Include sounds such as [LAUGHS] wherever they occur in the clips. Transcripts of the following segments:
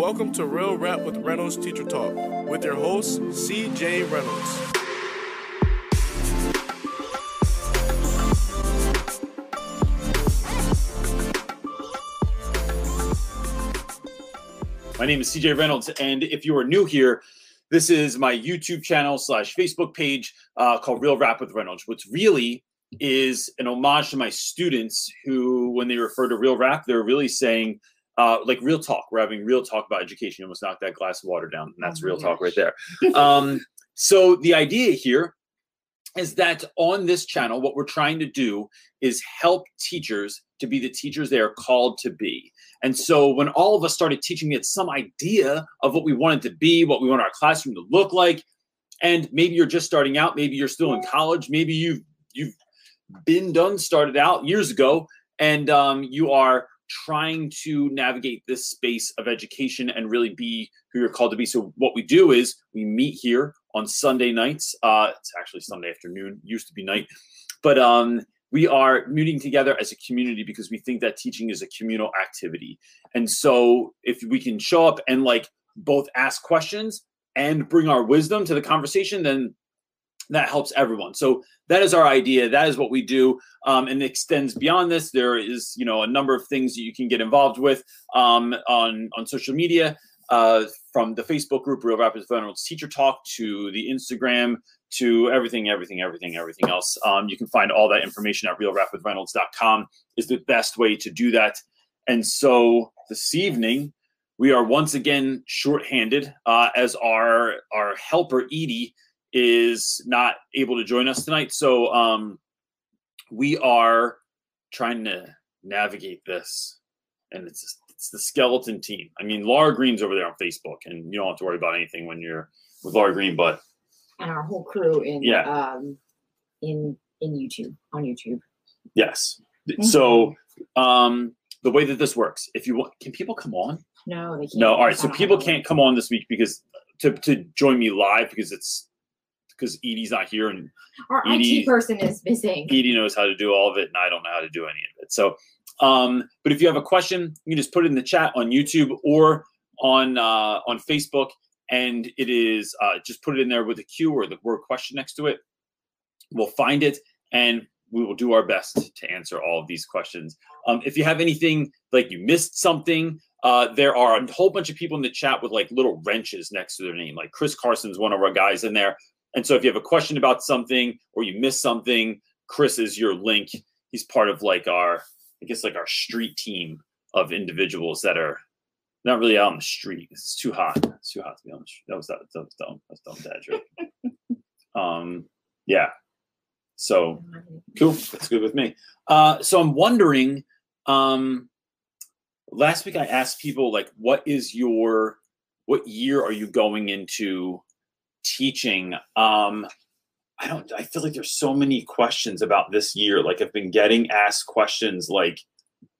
Welcome to Real Rap with Reynolds Teacher Talk with your host, CJ Reynolds. My name is CJ Reynolds, and if you are new here, this is my YouTube channel slash Facebook page uh, called Real Rap with Reynolds, which really is an homage to my students who, when they refer to real rap, they're really saying uh, like real talk. We're having real talk about education. You almost knocked that glass of water down, and that's Oh real talk right there. [LAUGHS] Um, so the idea here is that on this channel, what we're trying to do is help teachers to be the teachers they are called to be. And so when all of us started teaching it some idea of what we wanted to be, what we want our classroom to look like, and maybe you're just starting out, maybe you're still in college, maybe you've you've been done, started out years ago, and um, you are trying to navigate this space of education and really be who you're called to be. So what we do is we meet here on Sunday nights. Uh, it's actually Sunday afternoon, used to be night, but um, we are meeting together as a community because we think that teaching is a communal activity. And so if we can show up and like both ask questions and bring our wisdom to the conversation, then that helps everyone. So that is our idea. That is what we do, um, and it extends beyond this. There is, you know, a number of things that you can get involved with um, on on social media, uh, from the Facebook group Real Rap with Reynolds Teacher Talk to the Instagram to everything, everything, everything, everything else. Um, you can find all that information at realrapwithreynolds.com. Is the best way to do that. And so this evening we are once again shorthanded uh, as our our helper Edie is not able to join us tonight. So um, we are trying to navigate this, and it's it's the skeleton team. I mean, Laura Green's over there on Facebook, and you don't have to worry about anything when you're with Laura Green. But and our whole crew in Yeah. um in in YouTube on YouTube. yes, so um, the way that this works, if you want, can people come on? No, they can't. No, all right. So people can't come on this week because to to join me live because it's because Edie's not here and. Our Edie- IT person is missing. Edie knows how to do all of it, and I don't know how to do any of it. So, um, but if you have a question, you can just put it in the chat on YouTube or on uh, on Facebook, and it is uh, just put it in there with a Q or the word question next to it. We'll find it, and we will do our best to answer all of these questions. Um, if you have anything like you missed something, uh, there are a whole bunch of people in the chat with like little wrenches next to their name. Like Chris Carson's one of our guys in there. And so if you have a question about something or you miss something, Chris is your link. He's part of like our, I guess like our street team of individuals that are not really out on the street. It's too hot. It's too hot to be on the street. That was that, that was dumb. That's dumb dad joke. [LAUGHS] um, yeah. So cool. That's good with me. Uh, so I'm wondering. Um, last week I asked people like, what is your, what year are you going into teaching? Um, I don't. I feel like there's so many questions about this year. Like I've been getting asked questions like,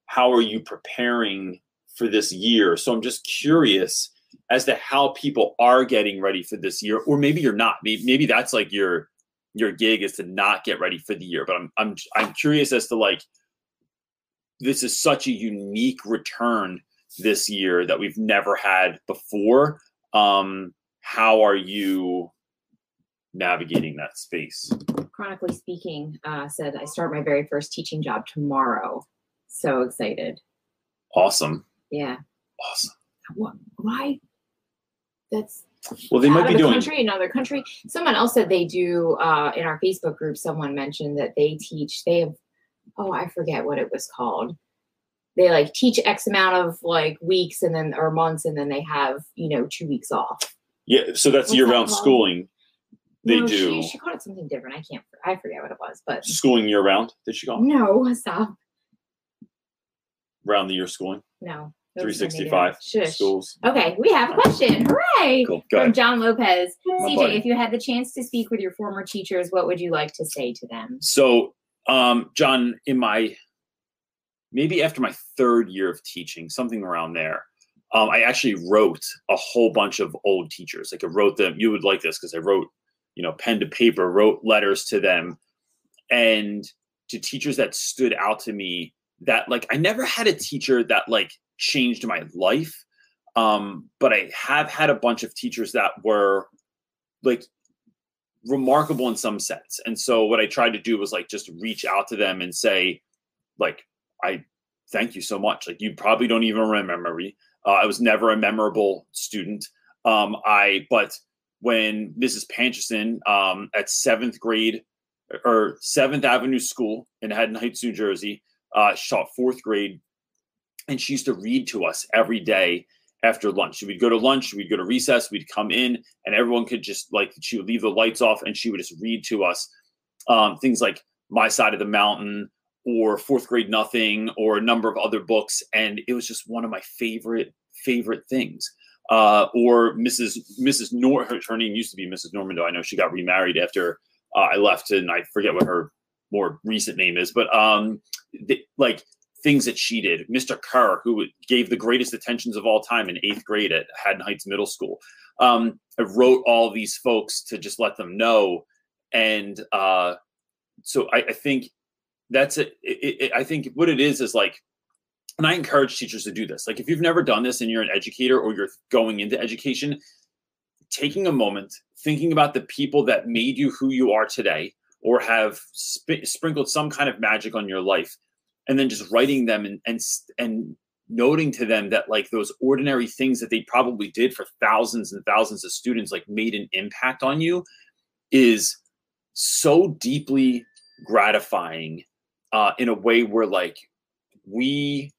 how are you preparing for this year? So I'm just curious as to how people are getting ready for this year, or maybe you're not. Maybe, maybe that's like your your gig is to not get ready for the year. But I'm I'm I'm curious as to like this is such a unique return this year that we've never had before. Um, how are you navigating that space? Chronically speaking, uh, said I start my very first teaching job tomorrow. So excited. Awesome, Yeah. awesome. What? Why? That's Well, they might be the doing. country, another country. Someone else said they do uh, in our Facebook group. Someone mentioned that they teach. They have, oh, I forget what it was called. They like teach X amount of like weeks and then or months, and then they have you know two weeks off. Yeah, so that's What's year-round that called? schooling. They No, do She, she called it something different. I can't. I forget what it was, but schooling year-round. Did she go no, stop. round the year schooling? No. Three Those are maybe sixty-five. Shush. schools. Okay, we have a question. Hooray! Cool. Go From ahead. John Lopez. CJ, buddy. if you had the chance to speak with your former teachers, what would you like to say to them? So, um, John, in my maybe after my third year of teaching, something around there, um, I actually wrote a whole bunch of old teachers. Like I wrote them. You would like this because I wrote, you know, pen to paper, wrote letters to them, and to teachers that stood out to me. That like I never had a teacher that like changed my life. Um, but I have had a bunch of teachers that were like remarkable in some sense. And so what I tried to do was like just reach out to them and say, like, I thank you so much. Like you probably don't even remember me. Uh, I was never a memorable student. Um, I but when Mrs. Pancherson um, at seventh grade or Seventh Avenue School in Haddon Heights, New Jersey, uh, taught fourth grade, and she used to read to us every day after lunch. We'd go to lunch, we'd go to recess, we'd come in, and everyone could just like she would leave the lights off, and she would just read to us um, things like My Side of the Mountain or Fourth Grade Nothing or a number of other books, and it was just one of my favorite favorite things. Uh, or Mrs. Mrs. Nor her, her name used to be Mrs. Normando. I know she got remarried after uh, I left, and I forget what her more recent name is, but um, like things that she did. Mr. Kerr, who gave the greatest attentions of all time in eighth grade at Haddon Heights Middle School. Um, I wrote all these folks to just let them know. And uh, so I, I think that's it, it, it. I think what it is is like, and I encourage teachers to do this. Like, if you've never done this and you're an educator or you're going into education, taking a moment, thinking about the people that made you who you are today or have sp- sprinkled some kind of magic on your life and then just writing them and and and noting to them that like those ordinary things that they probably did for thousands and thousands of students like made an impact on you is so deeply gratifying uh, in a way where like we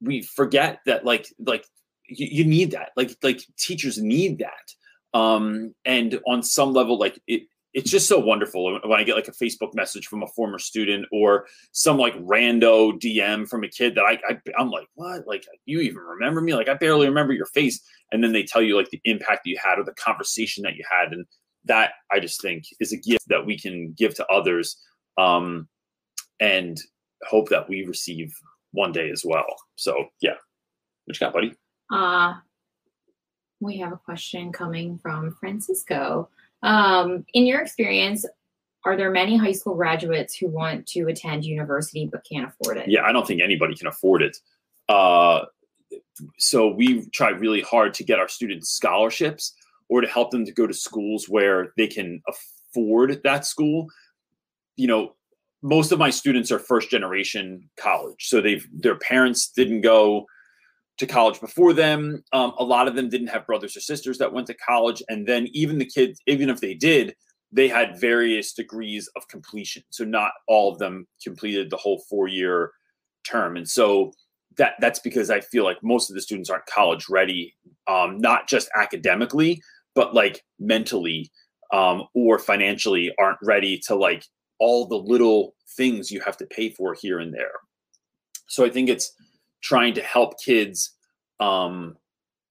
we forget that like like you, you need that like like teachers need that um and on some level like it it's just so wonderful when I get like a Facebook message from a former student or some like rando DM from a kid that I, I am like, what? Like you even remember me? Like I barely remember your face. And then they tell you like the impact that you had or the conversation that you had. And that I just think is a gift that we can give to others um, and hope that we receive one day as well. So yeah. What you got, buddy? Uh we have a question coming from Francisco. Um, in your experience, are there many high school graduates who want to attend university but can't afford it? Yeah, I don't think anybody can afford it. Uh, so we try really hard to get our students scholarships or to help them to go to schools where they can afford that school. You know, most of my students are first generation college, so they've their parents didn't go to college before them. Um, a lot of them didn't have brothers or sisters that went to college. And then even the kids, even if they did, they had various degrees of completion. So not all of them completed the whole four year term. And so that that's because I feel like most of the students aren't college ready, um, not just academically, but like mentally um, or financially aren't ready to like all the little things you have to pay for here and there. So I think it's trying to help kids um,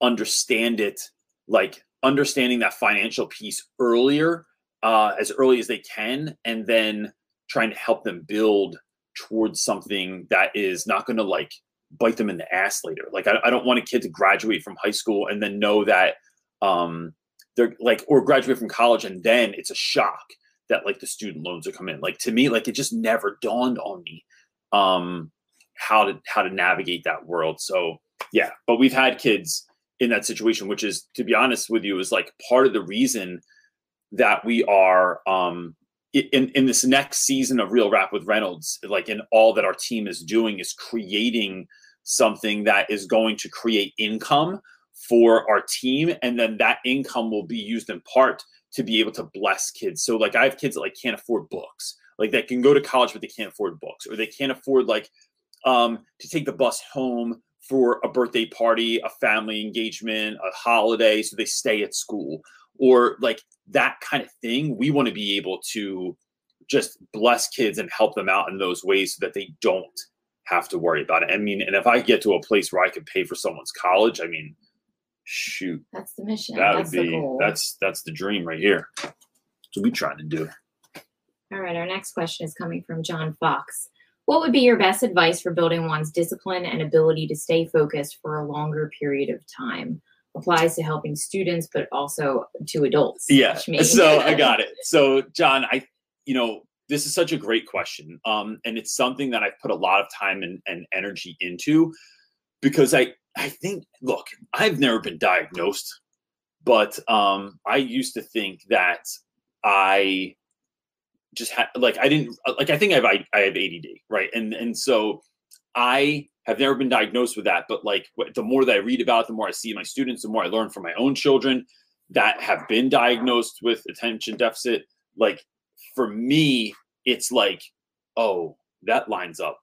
understand it, like understanding that financial piece earlier, uh, as early as they can, and then trying to help them build towards something that is not going to like bite them in the ass later. Like I, I, don't want a kid to graduate from high school and then know that um, they're like, or graduate from college and then it's a shock that like the student loans are coming in. Like to me, like it just never dawned on me. Um, how to how to navigate that world. So yeah, but we've had kids in that situation, which is to be honest with you, is like part of the reason that we are um in in this next season of Real Rap with Reynolds, like in all that our team is doing is creating something that is going to create income for our team and then that income will be used in part to be able to bless kids so like i have kids that like can't afford books like that can go to college but they can't afford books or they can't afford like um, to take the bus home for a birthday party, a family engagement, a holiday, so they stay at school, or like that kind of thing. We want to be able to just bless kids and help them out in those ways so that they don't have to worry about it. I mean, and if I get to a place where I can pay for someone's college, I mean, shoot, that's the mission. That that's would be that's that's the dream right here. That's what we trying to do. All right, our next question is coming from John Fox. What would be your best advice for building one's discipline and ability to stay focused for a longer period of time? Applies to helping students, but also to adults. Yeah. So I got it. So, John, I, you know, this is such a great question. Um, and it's something that I've put a lot of time and, and energy into because I, I think, look, I've never been diagnosed, but um, I used to think that I just had like I didn't like I think I have I, I have ADD, right? And and so I have never been diagnosed with that, but like the more that I read about, it, the more I see my students, the more I learn from my own children that have been diagnosed with attention deficit. Like for me, it's like, oh, that lines up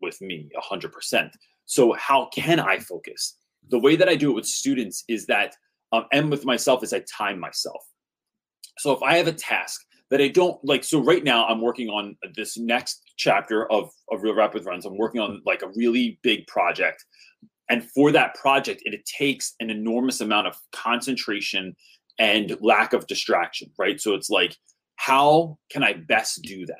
with me a hundred percent. So how can I focus? The way that I do it with students is that, um, and with myself is I time myself. So if I have a task that I don't like, so right now I'm working on this next chapter of of Real Rap with Reynolds, I'm working on like a really big project, and for that project, it, it takes an enormous amount of concentration and lack of distraction, right? So it's like, how can I best do that?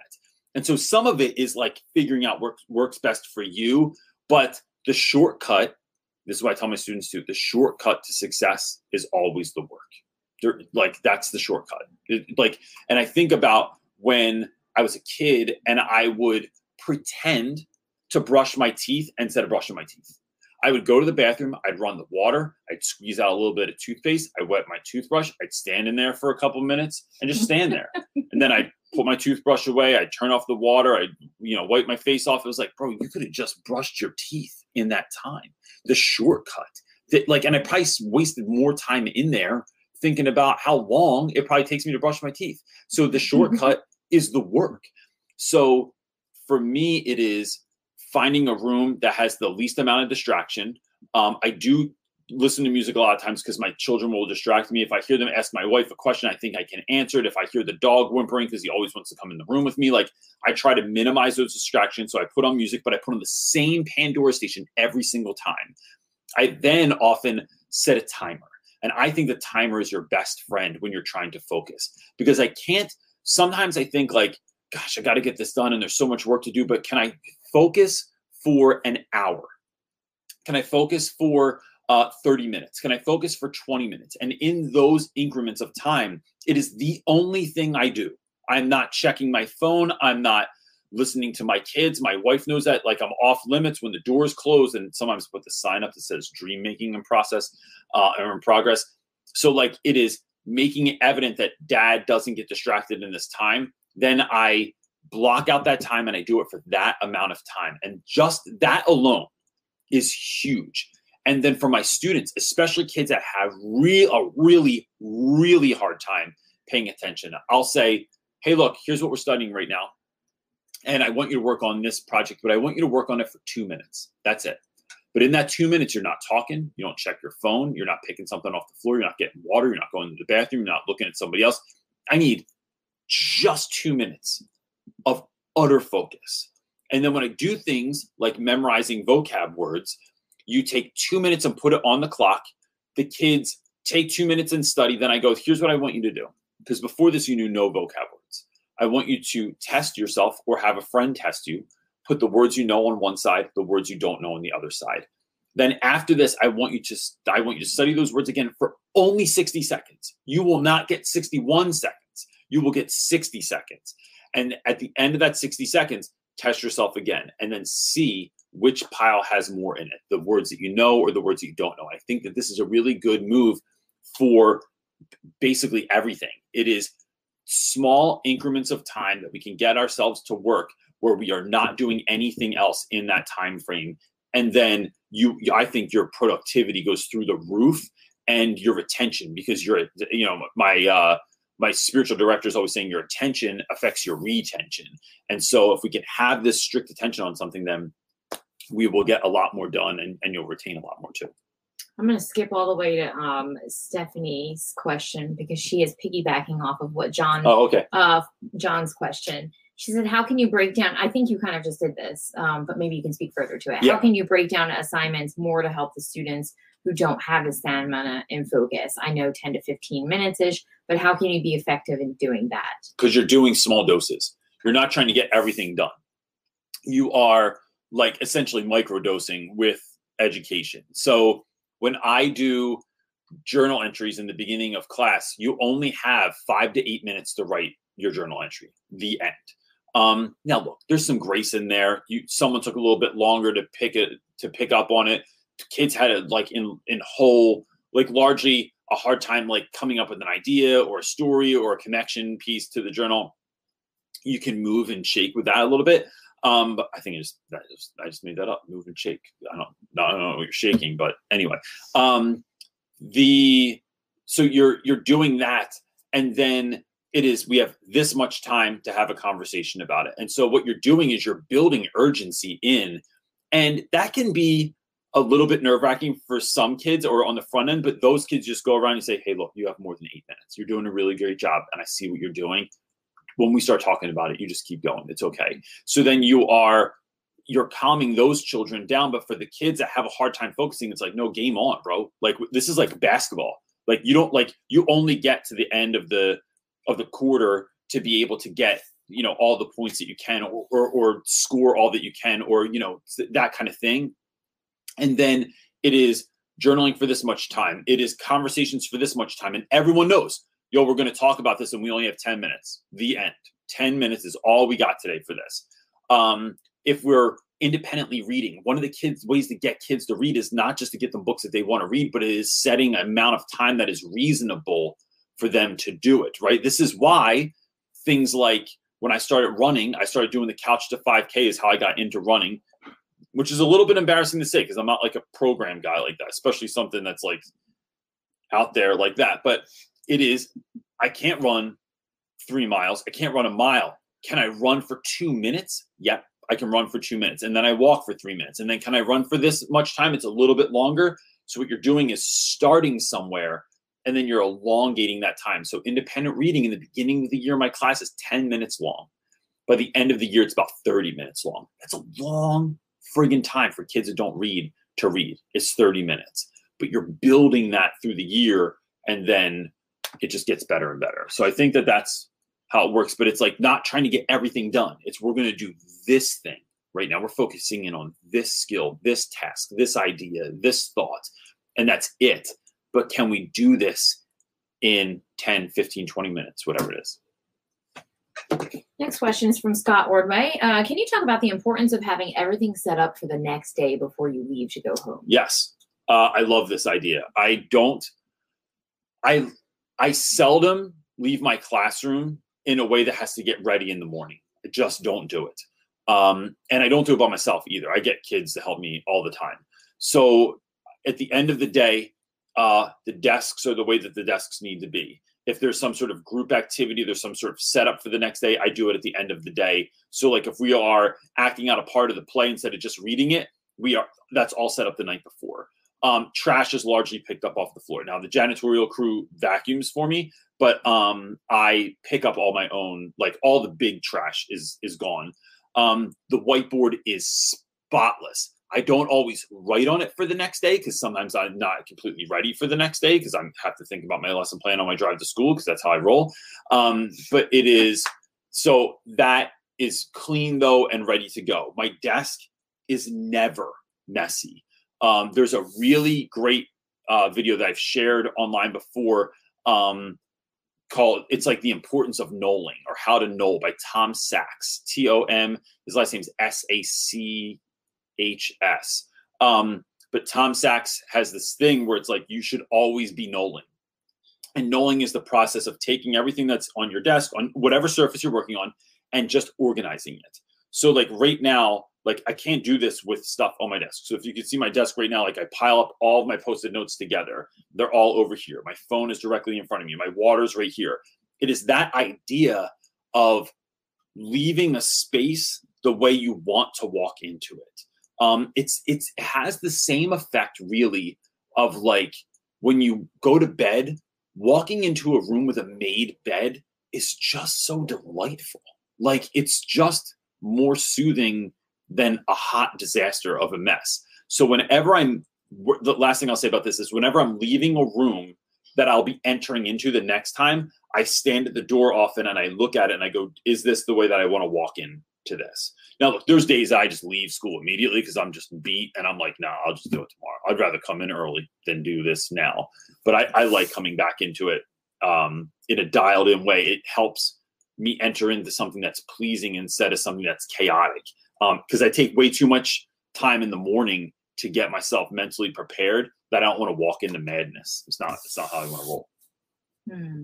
And so some of it is like figuring out what works best for you, but the shortcut, this is what I tell my students too, the shortcut to success is always the work. They're, like that's the shortcut. It, like, and I think about when I was a kid and I would pretend to brush my teeth instead of brushing my teeth. I would go to the bathroom, I'd run the water, I'd squeeze out a little bit of toothpaste, I'd wet my toothbrush, I'd stand in there for a couple minutes and just stand there. and then I'd put my toothbrush away, I'd turn off the water, I'd, you know, wipe my face off. It was like, bro, you could have just brushed your teeth in that time. The shortcut. That like, and I probably wasted more time in there thinking about how long it probably takes me to brush my teeth. So the [LAUGHS] shortcut is the work. So for me, it is finding a room that has the least amount of distraction. Um, I do listen to music a lot of times because my children will distract me. If I hear them ask my wife a question, I think I can answer it. If I hear the dog whimpering because he always wants to come in the room with me, like I try to minimize those distractions. So I put on music, but I put on the same Pandora station every single time. I then often set a timer. And I think the timer is your best friend when you're trying to focus because I can't. Sometimes I think like, gosh, I got to get this done and there's so much work to do, but can I focus for an hour? Can I focus for uh, 30 minutes? Can I focus for 20 minutes? And in those increments of time, it is the only thing I do. I'm not checking my phone. I'm not listening to my kids. My wife knows that like I'm off limits when the doors close and sometimes put the sign up that says dream making in process uh, or in progress. So like it is making it evident that dad doesn't get distracted in this time. Then I block out that time and I do it for that amount of time. And just that alone is huge. And then for my students, especially kids that have real a really, really hard time paying attention, I'll say, hey, look, here's what we're studying right now. And I want you to work on this project, but I want you to work on it for two minutes. That's it. But in that two minutes, you're not talking, you don't check your phone, you're not picking something off the floor, you're not getting water, you're not going to the bathroom, you're not looking at somebody else. I need just two minutes of utter focus. And then when I do things like memorizing vocab words, you take two minutes and put it on the clock. The kids take two minutes and study. Then I go, here's what I want you to do. Because before this, you knew no vocab words. I want you to test yourself or have a friend test you. Put the words you know on one side, the words you don't know on the other side. Then after this, I want you to I want you to study those words again for only 60 seconds. You will not get 61 seconds. You will get 60 seconds. And at the end of that 60 seconds, test yourself again and then see which pile has more in it the words that you know or the words that you don't know. I think that this is a really good move for basically everything. It is small increments of time that we can get ourselves to work where we are not doing anything else in that time frame and then you i think your productivity goes through the roof and your retention because you're you know my uh my spiritual director is always saying your attention affects your retention. And so if we can have this strict attention on something, then we will get a lot more done and, and you'll retain a lot more too. I'm going to skip all the way to um, Stephanie's question because she is piggybacking off of what John. Oh, okay. Uh, John's question. She said, "How can you break down?" I think you kind of just did this, um, but maybe you can speak further to it. Yeah. How can you break down assignments more to help the students who don't have the stamina and focus. I know 10 to 15 minutes ish, but how can you be effective in doing that? Because you're doing small doses. You're not trying to get everything done. You are like essentially microdosing with education. So when I do journal entries in the beginning of class, you only have five to eight minutes to write your journal entry. The end. Um, now look, there's some grace in there. You someone took a little bit longer to pick it to pick up on it kids had a like in in whole like largely a hard time like coming up with an idea or a story or a connection piece to the journal you can move and shake with that a little bit um but i think that just i just made that up move and shake i don't i don't know you're shaking but anyway um the so you're you're doing that and then it is we have this much time to have a conversation about it and so what you're doing is you're building urgency in and that can be a little bit nerve wracking for some kids or on the front end, but those kids just go around and say, Hey, look, you have more than eight minutes. You're doing a really great job. And I see what you're doing. When we start talking about it, you just keep going. It's okay. So then you are you're calming those children down. But for the kids that have a hard time focusing, it's like, no, game on, bro. Like this is like basketball. Like you don't like you only get to the end of the of the quarter to be able to get you know all the points that you can or, or, or score all that you can or you know that kind of thing and then it is journaling for this much time. It is conversations for this much time. And everyone knows, yo, we're going to talk about this and we only have 10 minutes. The end. 10 minutes is all we got today for this. Um, if we're independently reading, one of the kids ways to get kids to read is not just to get them books that they want to read, but it is setting an amount of time that is reasonable for them to do it, right? This is why things like when I started running, I started doing the couch to 5K is how I got into running which is a little bit embarrassing to say because I'm not like a program guy like that, especially something that's like out there like that. But it is, I can't run three miles. I can't run a mile. Can I run for two minutes? Yep, I can run for two minutes. And then I walk for three minutes. And then can I run for this much time? It's a little bit longer. So what you're doing is starting somewhere and then you're elongating that time. So independent reading in the beginning of the year, my class is 10 minutes long. By the end of the year, it's about 30 minutes long. That's a long friggin' time for kids that don't read to read. It's 30 minutes. But you're building that through the year and then it just gets better and better. So I think that that's how it works. But it's like not trying to get everything done. It's we're going to do this thing right now. We're focusing in on this skill, this task, this idea, this thought, and that's it. But can we do this in 10, 15, 20 minutes, whatever it is? Next question is from Scott Ordway. Uh, can you talk about the importance of having everything set up for the next day before you leave to go home? Yes, uh, I love this idea. I don't. I I seldom leave my classroom in a way that has to get ready in the morning. I just don't do it. Um, and I don't do it by myself either. I get kids to help me all the time. So at the end of the day, uh, the desks are the way that the desks need to be if there's some sort of group activity, there's some sort of setup for the next day, I do it at the end of the day. So like if we are acting out a part of the play instead of just reading it, we are that's all set up the night before. Um, trash is largely picked up off the floor. Now the janitorial crew vacuums for me, but um, I pick up all my own. Like all the big trash is is gone. Um, the whiteboard is spotless. I don't always write on it for the next day because sometimes I'm not completely ready for the next day because I have to think about my lesson plan on my drive to school because that's how I roll. Um, but it is so that is clean though and ready to go. My desk is never messy. Um, there's a really great uh, video that I've shared online before um, called it's like the importance of knolling or how to knoll by Tom Sachs. T O M. His last name is S A C HS. Um, but Tom Sachs has this thing where it's like you should always be knolling. And knolling is the process of taking everything that's on your desk, on whatever surface you're working on, and just organizing it. So, like right now, like I can't do this with stuff on my desk. So if you can see my desk right now, like I pile up all of my post-it notes together. They're all over here. My phone is directly in front of me. My water's right here. It is that idea of leaving a space the way you want to walk into it um, it's it's it has the same effect really of like when you go to bed, walking into a room with a made bed is just so delightful. Like it's just more soothing than a hot disaster of a mess. So whenever I'm the last thing I'll say about this is whenever I'm leaving a room that I'll be entering into the next time, I stand at the door often and I look at it and I go, is this the way that I want to walk in to this? Now, look, there's days I just leave school immediately because I'm just beat and I'm like, no, nah, I'll just do it tomorrow. I'd rather come in early than do this now. But I, I like coming back into it um, in a dialed in way. It helps me enter into something that's pleasing instead of something that's chaotic. Because um, I take way too much time in the morning to get myself mentally prepared that I don't want to walk into madness. It's not it's not how I want to roll. Hmm.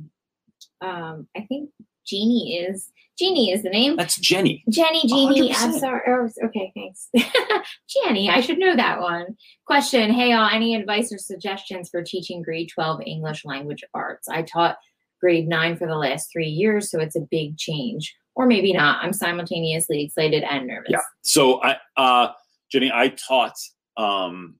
Um, I think Jeannie is Jeannie is the name. That's Jenny. Jenny, Jeannie. I'm sorry. Oh, okay, thanks. [LAUGHS] Jenny, I should know that one. Question Hey, all, any advice or suggestions for teaching grade 12 English language arts? I taught grade nine for the last three years, so it's a big change. Or maybe not. I'm simultaneously excited and nervous. Yeah. So I uh Jenny, I taught um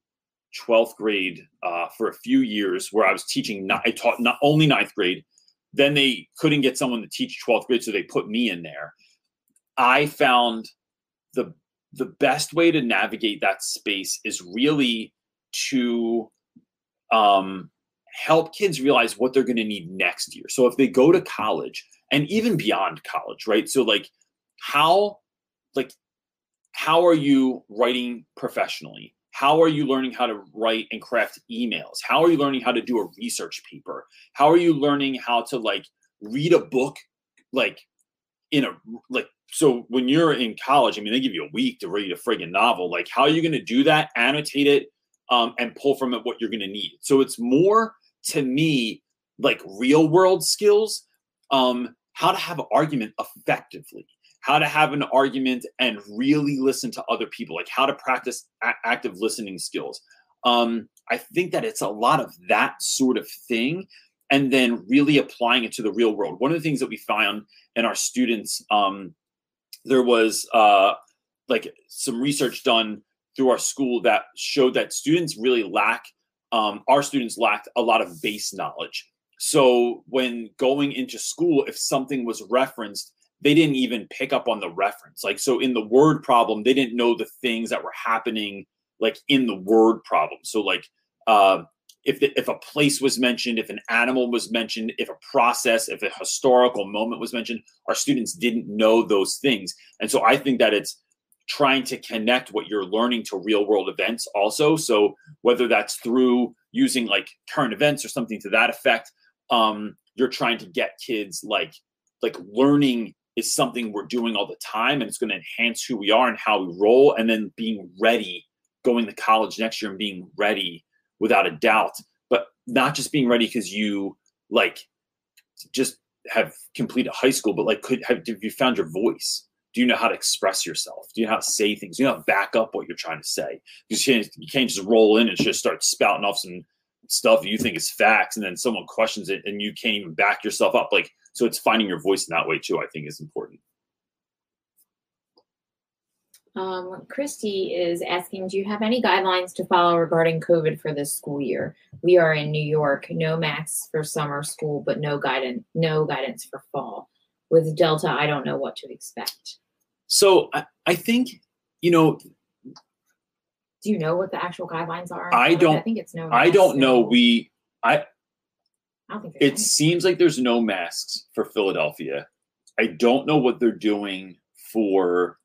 12th grade uh, for a few years where I was teaching ni- I taught not only ninth grade. Then they couldn't get someone to teach 12th grade, so they put me in there. I found the the best way to navigate that space is really to um, help kids realize what they're going to need next year. So if they go to college and even beyond college, right? So like how like how are you writing professionally? How are you learning how to write and craft emails? How are you learning how to do a research paper? How are you learning how to like read a book like in a like so when you're in college, I mean they give you a week to read a friggin' novel. Like how are you going to do that? Annotate it um, and pull from it what you're going to need. So it's more to me like real world skills, um, how to have an argument effectively, how to have an argument and really listen to other people, like how to practice a- active listening skills. Um, I think that it's a lot of that sort of thing, and then really applying it to the real world. One of the things that we found in our students, um, there was uh, like some research done through our school that showed that students really lack um, our students lacked a lot of base knowledge so when going into school if something was referenced they didn't even pick up on the reference. Like so in the word problem they didn't know the things that were happening like in the word problem. So like uh, if the, if a place was mentioned if an animal was mentioned if a process if a historical moment was mentioned our students didn't know those things. And so i think that it's trying to connect what you're learning to real world events also. So whether that's through using like current events or something to that effect um you're trying to get kids like like learning is something we're doing all the time and it's going to enhance who we are and how we roll and then being ready going to college next year and being ready without a doubt but not just being ready because you like just have completed high school but like could have, have you found your voice do you know how to express yourself? Do you know how to say things? Do you know how to back up what you're trying to say? Because you can't, you can't just roll in and just start spouting off some stuff you think is facts, and then someone questions it, and you can't even back yourself up. Like so, it's finding your voice in that way too. I think is important. Um, Christy is asking, do you have any guidelines to follow regarding COVID for this school year? We are in New York, no masks for summer school, but no guidance, no guidance for fall. With Delta, I don't know what to expect. So I, I think you know Do you know what the actual guidelines are? I don't- I think it's no. I don't know. We I I don't think it seems like there's no masks for Philadelphia. I don't know what they're doing for,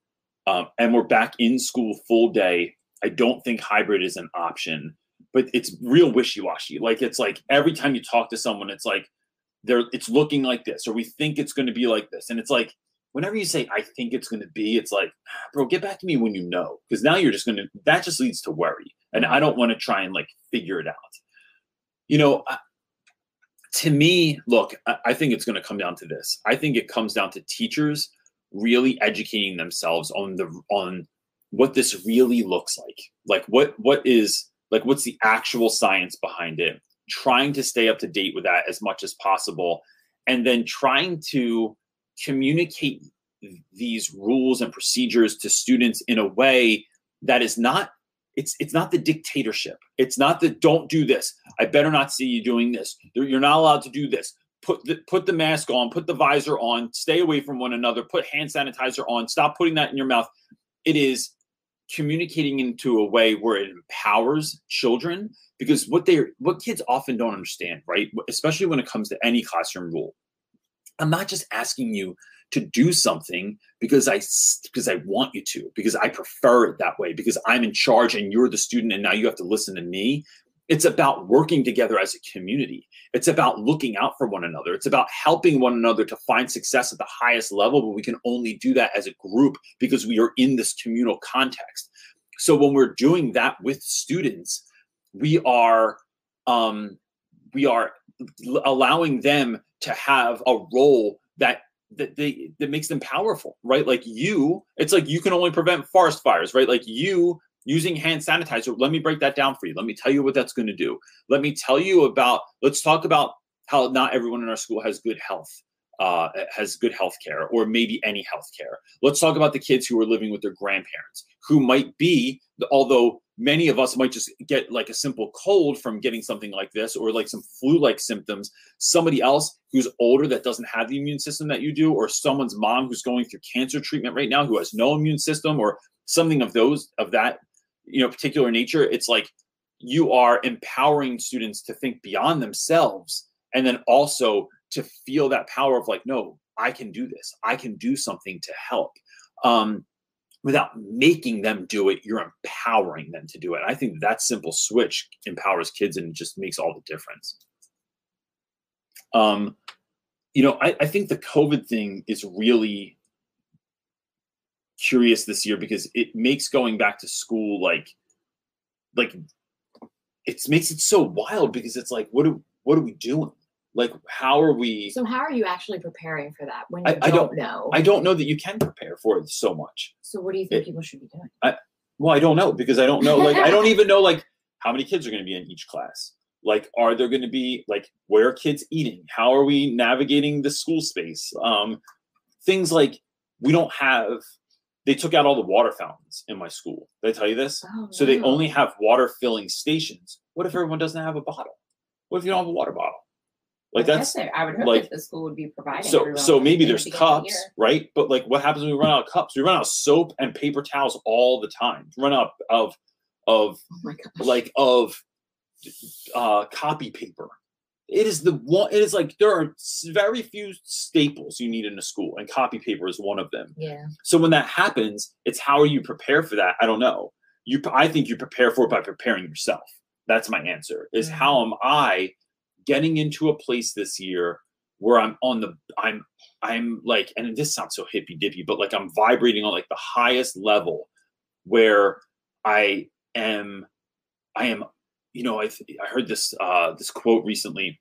um, and we're back in school full day. I don't think hybrid is an option, but it's real wishy washy. Like it's like every time you talk to someone, it's like they're it's looking like this, or we think it's going to be like this, and it's like whenever you say I think it's going to be, it's like, "Ah, bro, get back to me when you know, because now you're just going to that just leads to worry, and I don't want to try and like figure it out. You know, I- to me, look, I, I think it's going to come down to this. I think it comes down to teachers really educating themselves on the on what this really looks like. Like what what is like what's the actual science behind it? Trying to stay up to date with that as much as possible, and then trying to communicate these rules and procedures to students in a way that is not it's it's not the dictatorship. It's not the don't do this. I better not see you doing this. You're- not allowed to do this. Put the put the mask on put the visor on stay away from one another put hand sanitizer on stop putting that in your mouth. It is communicating into a way where it empowers children because what they what kids often don't understand right? Especially when it comes to any classroom rule i'm not just asking you to do something because I because I want you to because I prefer it that way because I'm in charge and you're the student and now you have to listen to me. It's about working together as a community. It's about looking out for one another. It's about helping one another to find success at the highest level, but we can only do that as a group because we are in this communal context. so when we're doing that with students we are um, we are allowing them to have a role that that they that makes them powerful right? Like you it's like you can only prevent forest fires right? Like you using hand sanitizer let me break that down for you. Let me tell you what that's going to do. Let me tell you about let's talk about how not everyone in our school has good health uh, has good health care or maybe any health care. Let's talk about the kids who are living with their grandparents who might be although many of us might just get like a simple cold from getting something like this or like some flu like symptoms. Somebody else who's older that doesn't have the immune system that you do or someone's mom who's going through cancer treatment right now who has no immune system or something of those of that you know particular nature it's like you are empowering students to think beyond themselves and then also to feel that power of like no i can do this. I can do something to help. Um, without making them do it you're empowering them to do it. I think that simple switch empowers kids and just makes all the difference. Um, you know I, I think the covid thing is really curious this year because it makes going back to school like like it makes it so wild because it's like what do what are we doing like how are we So how are you actually preparing for that when you I- I don't, don't- know? i don't know that you can prepare for it so much. So what do you think it- people should be doing? I, well i don't know because i don't know like i don't [LAUGHS] even know like how many kids are going to be in each class. Like are there going to be like where are kids eating? How are we navigating the school space? Um things like we don't have they took out all the water fountains in my school. Did i tell you this? Oh, so they only have water filling stations. What if everyone doesn't have a bottle? What if you don't have a water bottle like I that's guess I would hope like- that the school would be providing. so everyone so with maybe there's the beginning of the cups right but like what happens when we run out of cups we run out of soap and paper towels all the time we run out of of Oh my gosh. like of uh copy paper it is the one it is like there are s- very few staples you need in a school and copy paper is one of them yeah. so when that happens it's how are you prepare for that i don't know you i think you prepare for it by preparing yourself that's my answer is Yeah. how am i getting into a place this year where i'm on the i'm i'm like and this sounds so hippy dippy but like i'm vibrating on like the highest level where i am i am you know i, I heard this uh this quote recently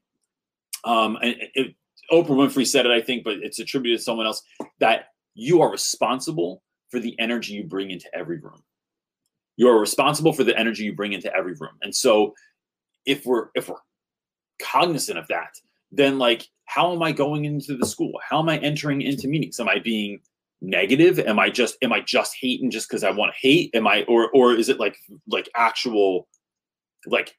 um and it, oprah winfrey said it i think but it's attributed to someone else that you are responsible for the energy you bring into every room. You are responsible for the energy you bring into every room. And so if we're if we're cognizant of that then like how am i going into the school? How am i entering into meetings? Am i being negative? Am i just am i just hating just because i want to hate? Am i or or is it like like actual like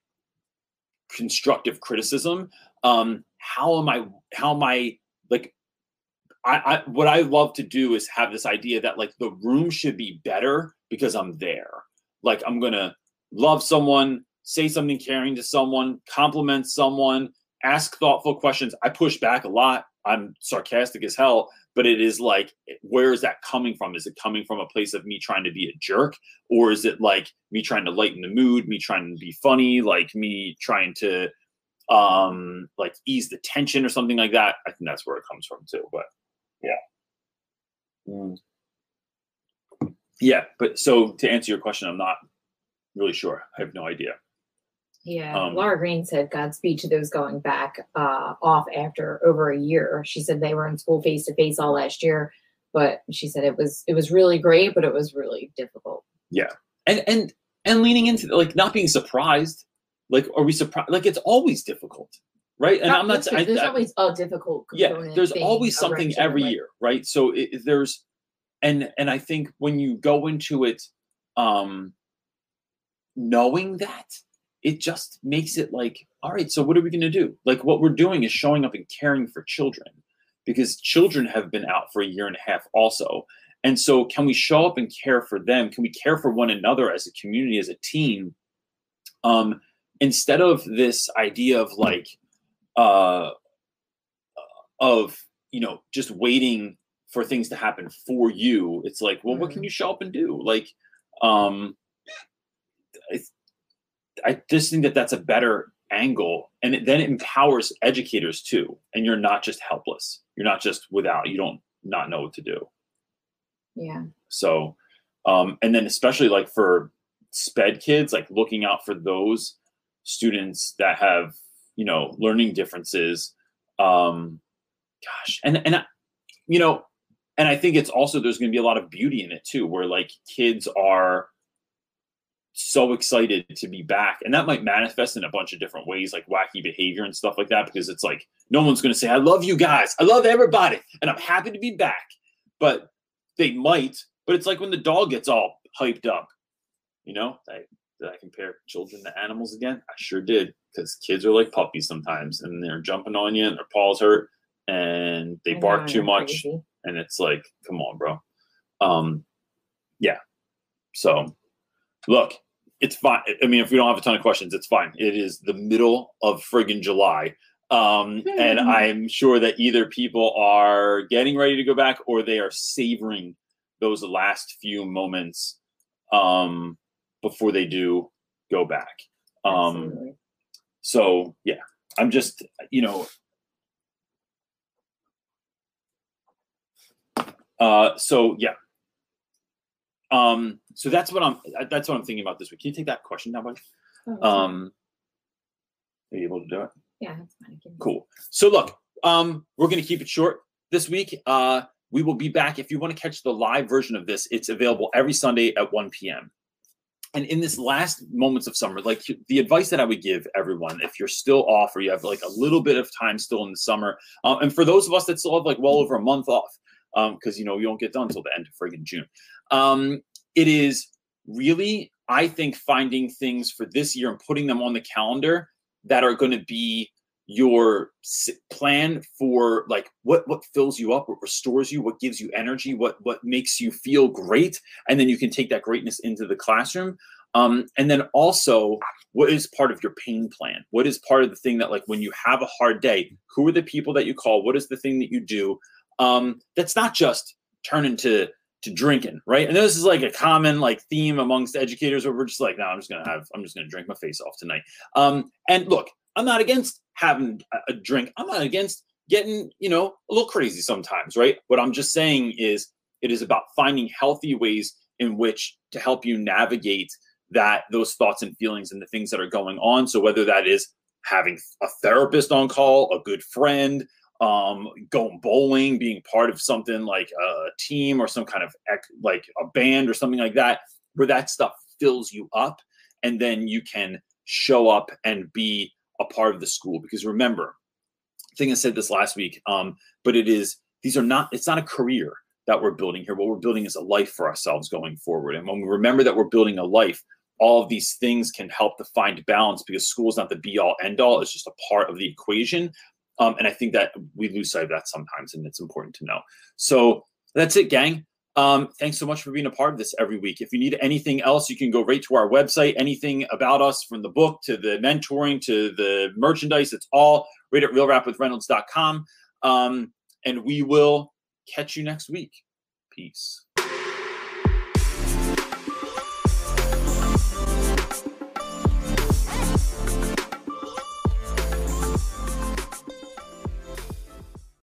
constructive criticism? Um how am i how am i like I, I what i love to do is have this idea that like the room should be better because i'm there. Like i'm gonna love someone say something caring to someone compliment someone ask thoughtful questions. I push back a lot. I'm sarcastic as hell but it is like where is that coming from? Is it coming from a place of me trying to be a jerk? Or is it like me trying to lighten the mood me trying to be funny like me trying to um like ease the tension or something like that? I think that's where it comes from too but yeah. Mm. yeah but so to answer your question i'm not really sure. I have no idea Yeah. Um, Laura Green said Godspeed to those going back uh, off after over a year. She said they were in school face to face all last year, but she said it was it was really great, but it was really difficult. Yeah, and and and leaning into like not being surprised like are we surprised like it's always difficult right and i'm not There's, I, there's I- always a difficult yeah there's always something wrench in the every work. year right so it- there's and and i think when you go into it um knowing that it just makes it like all right so what are we going to do? Like what we're doing is showing up and caring for children because children have been out for a year and a half also. And so can we show up and care for them? Can we care for one another as a community as a team? Um instead of this idea of like uh of you know just waiting for things to happen for you it's like well what can you show up and do? Like um I, just think that that's a better angle and it, then it empowers educators too and you're not just helpless you're not just without you don't not know what to do Yeah. so um and then especially like for sped kids, like looking out for those students that have, you know, learning differences. Um, gosh, and and I, you know, and I think it's also there's going to be a lot of beauty in it too, where like kids are so excited to be back, and that might manifest in a bunch of different ways, like wacky behavior and stuff like that, because it's like no one's going to say, "I love you guys, I love everybody, and I'm happy to be back," but they might. But it's like when the dog gets all hyped up, you know. I, did I compare children to animals again? I sure did, because kids are like puppies sometimes, and they're jumping on you, and their paws hurt, and they I bark know, too much crazy. and it's like come on bro um yeah so look it's fine. I mean if we don't have a ton of questions it's fine. It is the middle of friggin july. Um and i'm sure that either people are getting ready to go back or they are savoring those last few moments um before they do go back. Um so yeah i'm just you know uh so yeah um so that's what i'm that's what i'm thinking about this week. Can you take that question now buddy? Oh, um are you able to do it? Yeah, that's fine. Cool. so look um we're going to keep it short this week. Uh we will be back. If you want to catch the live version of this it's available every sunday at 1 p.m and in this last moments of summer like the advice that i would give everyone if you're still off or you have like a little bit of time still in the summer um, and for those of us that still have like well over a month off because you know you don't get done until the end of friggin' june. Um, it is really i think finding things for this year and putting them on the calendar that are going to be your plan for like what what fills you up what restores you what gives you energy what what makes you feel great and then you can take that greatness into the classroom. Um, and then also what is part of your pain plan? What is part of the thing that like when you have a hard day who are the people that you call? What is the thing that you do um, that's not just turning to to drinking right? And this is like a common like theme amongst educators where we're just like no i'm just gonna have i'm just gonna drink my face off tonight. Um, and look i'm not against having a- drink. I'm not against getting you know a little crazy sometimes right? What i'm just saying is it is about finding healthy ways in which to help you navigate that those thoughts and feelings and the things that are going on. So whether that is having a therapist on call a good friend um going bowling being part of something like a team or some kind of ec- like a band or something like that where that stuff fills you up and then you can show up and be a part of the school. Because remember i think i said this last week um but it is these are not it's not a career that we're building here. What we're building is a life for ourselves going forward. And when we remember that we're building a life all of these things can help to find balance because school is not the be all end all it's just a part of the equation um, and I think that we lose sight of that sometimes, and it's important to know. So that's it, gang. Um, thanks so much for being a part of this every week. If you need anything else, you can go right to our website. Anything about us from the book to the mentoring to the merchandise, it's all right at realrapwithreynolds.com. Um, and we will catch you next week. Peace.